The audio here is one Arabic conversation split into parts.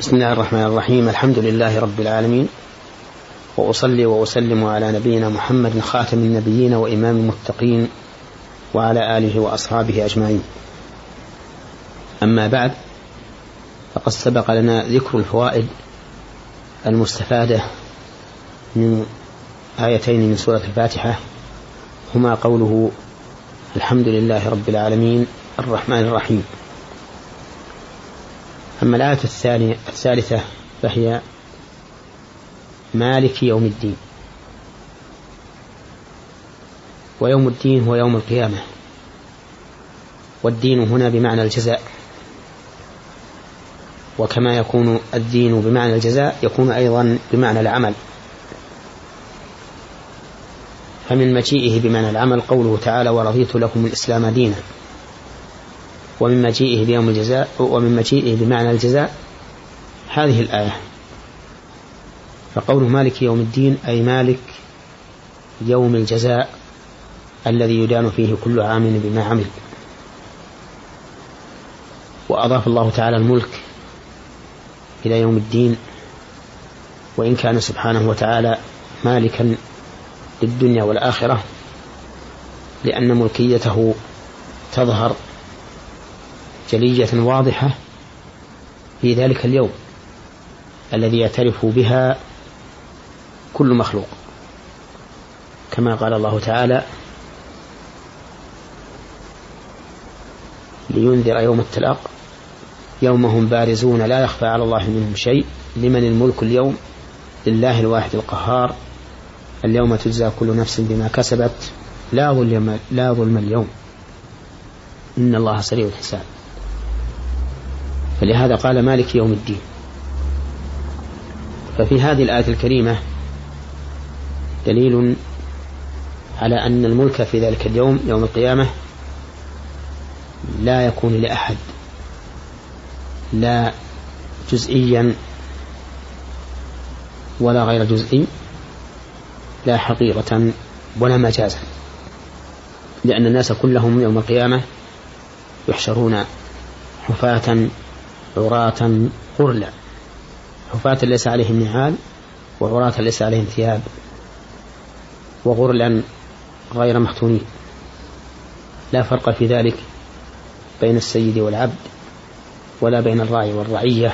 بسم الله الرحمن الرحيم. الحمد لله رب العالمين. وأصلي وأسلم على نبينا محمد خاتم النبيين وإمام المتقين وعلى آله وأصحابه أجمعين. أما بعد فقد سبق لنا ذكر الفوائد المستفادة من آيتين من سورة الفاتحة. هما قوله الحمد لله رب العالمين الرحمن الرحيم. أما الآية الثانية الثالثة فهي مالك يوم الدين. ويوم الدين هو يوم القيامة. والدين هنا بمعنى الجزاء. وكما يكون الدين بمعنى الجزاء يكون أيضا بمعنى العمل. فمن مجيئه بمعنى العمل قوله تعالى ورضيت لكم الإسلام دينا ومن مجيئه بيوم الجزاء ومن مجيئه بمعنى الجزاء هذه الآية. فقوله مالك يوم الدين أي مالك يوم الجزاء الذي يدان فيه كل عام بما عمل. وأضاف الله تعالى الملك إلى يوم الدين وإن كان سبحانه وتعالى مالكا للدنيا والآخرة لأن ملكيته تظهر جلية واضحة في ذلك اليوم الذي يعترف بها كل مخلوق. كما قال الله تعالى لينذر يوم التلاق يوم هم بارزون لا يخفى على الله منهم شيء. لمن الملك اليوم؟ لله الواحد القهار اليوم تجزى كل نفس بما كسبت لا ظلم لا ظلم اليوم. إن الله سريع الحساب. فلهذا قال مالك يوم الدين. ففي هذه الآية الكريمة دليل على أن الملك في ذلك اليوم يوم القيامة لا يكون لأحد لا جزئيا ولا غير جزئي لا حقيقة ولا مجازا لأن الناس كلهم يوم القيامة يحشرون حفاة عراة غرلا حفاة ليس عليهم نعال وعراة ليس عليهم ثياب وغرلا غير مختونين. لا فرق في ذلك بين السيد والعبد ولا بين الراعي والرعية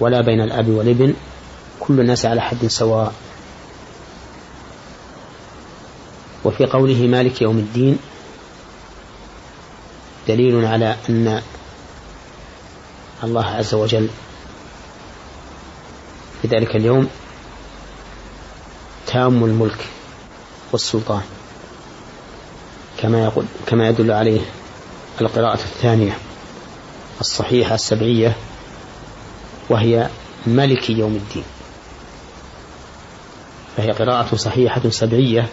ولا بين الأب والابن. كل الناس على حد سواء. وفي قوله مالك يوم الدين دليل على أن الله عز وجل. في ذلك اليوم تام الملك والسلطان كما يقول كما يدل عليه القراءة الثانية الصحيحة السبعية وهي ملك يوم الدين. فهي قراءة صحيحة سبعية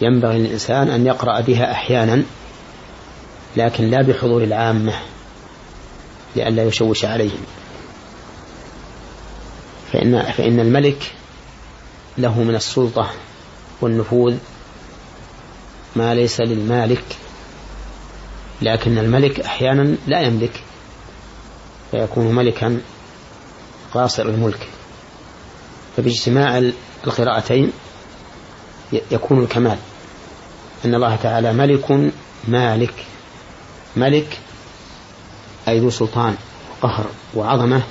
ينبغي للإنسان أن يقرأ بها أحيانا لكن لا بحضور العامة. لئلا يشوش عليهم. فإن, فإن الملك له من السلطة والنفوذ ما ليس للمالك لكن الملك أحيانا لا يملك فيكون ملكا قاصر الملك. فباجتماع القراءتين يكون الكمال. أن الله تعالى ملك مالك ملك أي ذو سلطان وقهر وعظمة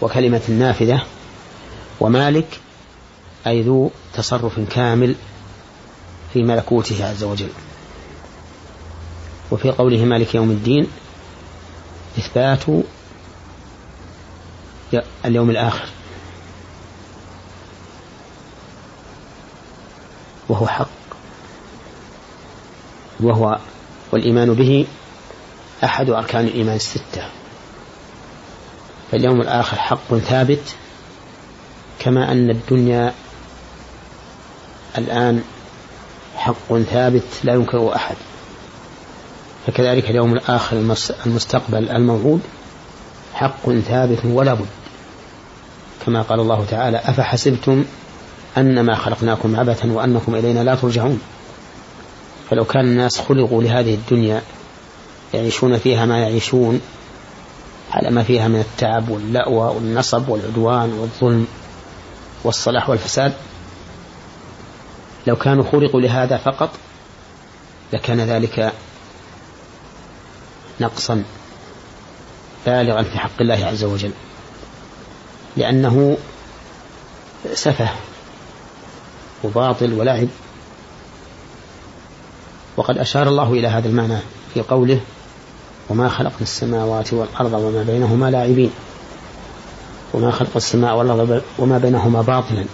وكلمة نافذة ومالك أي ذو تصرف كامل في ملكوته عز وجل. وفي قوله مالك يوم الدين إثبات اليوم الآخر وهو حق وهو والإيمان به أحد أركان الإيمان الستة. فاليوم الآخر حق ثابت كما أن الدنيا الآن حق ثابت لا ينكره أحد. فكذلك اليوم الآخر المستقبل الموعود حق ثابت ولا بد. كما قال الله تعالى أفحسبتم أنما خلقناكم عبثا وأنكم إلينا لا ترجعون. فلو كان الناس خلقوا لهذه الدنيا يعيشون فيها ما يعيشون على ما فيها من التعب واللأوى والنصب والعدوان والظلم والصلاح والفساد. لو كانوا خلقوا لهذا فقط لكان ذلك نقصا بالغا في حق الله عز وجل لأنه سفه وباطل ولعب وقد أشار الله إلى هذا المعنى في قوله وما خلقنا السماوات والأرض وما بينهما لاعبين. وما خلق السماء والأرض وما بينهما باطلا.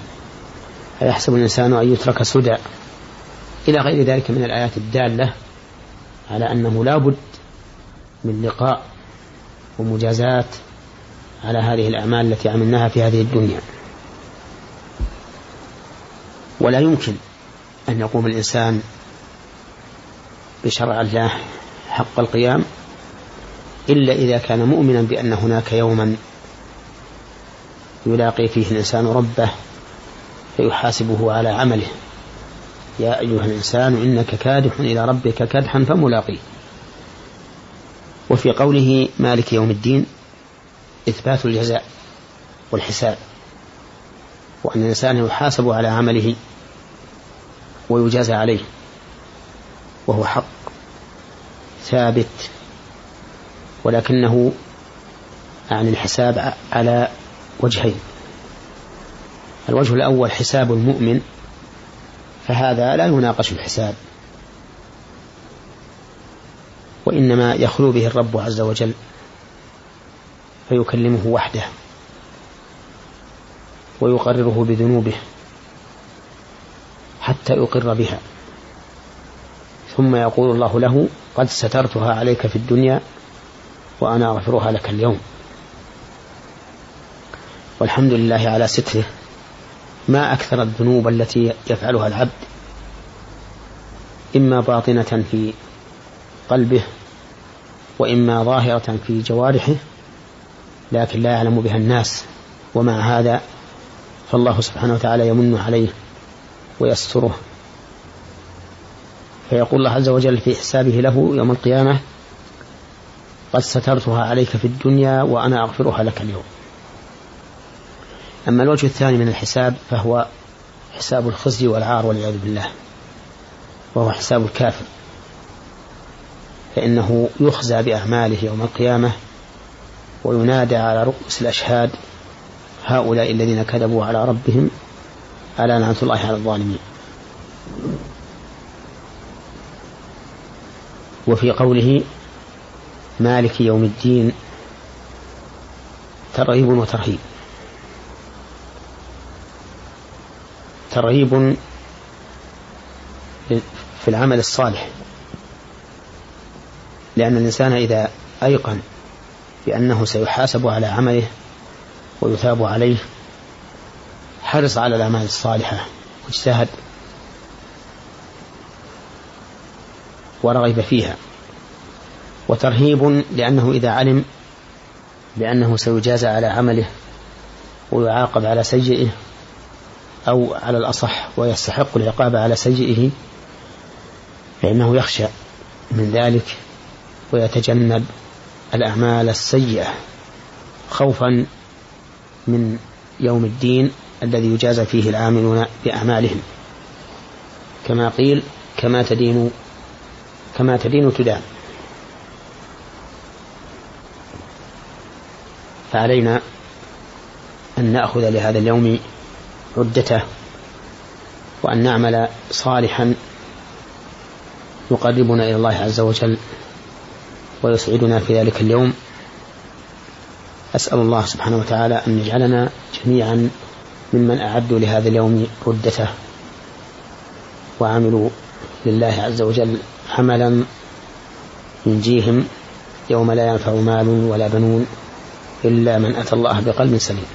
أيحسب الإنسان أن يترك سدى؟ إلى غير ذلك من الآيات الدالة على أنه لا بد من لقاء ومجازات على هذه الأعمال التي عملناها في هذه الدنيا. ولا يمكن أن يقوم الإنسان بشرع الله حق القيام إلا إذا كان مؤمنا بأن هناك يوما يلاقي فيه الإنسان ربه فيحاسبه على عمله. يا أيها الإنسان إنك كادح إلى ربك كدحا فملاقيه. وفي قوله مالك يوم الدين إثبات الجزاء والحساب وأن الإنسان يحاسب على عمله ويجازى عليه وهو حق ثابت. ولكنه عن الحساب على وجهين. الوجه الأول حساب المؤمن فهذا لا يناقش الحساب. وإنما يخلو به الرب عز وجل فيكلمه وحده ويقرره بذنوبه حتى يقر بها. ثم يقول الله له قد سترتها عليك في الدنيا وأنا أغفرها لك اليوم. والحمد لله على ستره. ما أكثر الذنوب التي يفعلها العبد إما باطنة في قلبه وإما ظاهرة في جوارحه لكن لا يعلم بها الناس. ومع هذا فالله سبحانه وتعالى يمن عليه ويستره. فيقول الله عز وجل في حسابه له يوم القيامة قد سترتها عليك في الدنيا وأنا أغفرها لك اليوم. أما الوجه الثاني من الحساب فهو حساب الخزي والعار والعياذ بالله وهو حساب الكافر. فإنه يخزى بأعماله يوم القيامة وينادى على رؤوس الأشهاد هؤلاء الذين كذبوا على ربهم ألا لعنة الله على الظالمين. وفي قوله مالك يوم الدين ترغيب وترهيب. ترغيب في العمل الصالح. لأن الإنسان إذا أيقن بأنه سيحاسب على عمله ويثاب عليه حرص على الأعمال الصالحة واجتهد ورغب فيها. وترهيب لأنه إذا علم بأنه سيجازى على عمله ويعاقب على سيئه أو على الأصح ويستحق العقاب على سيئه فإنه يخشى من ذلك ويتجنب الأعمال السيئة خوفا من يوم الدين الذي يجازى فيه العاملون بأعمالهم. كما قيل كما تدين كما تدين تدان. فعلينا أن نأخذ لهذا اليوم عدته وأن نعمل صالحا يقربنا إلى الله عز وجل ويسعدنا في ذلك اليوم. أسأل الله سبحانه وتعالى أن يجعلنا جميعا ممن أعدوا لهذا اليوم ردته وعملوا لله عز وجل عملا ينجيهم يوم لا ينفع مال ولا بنون. إلا من أتى الله بقلب سليم.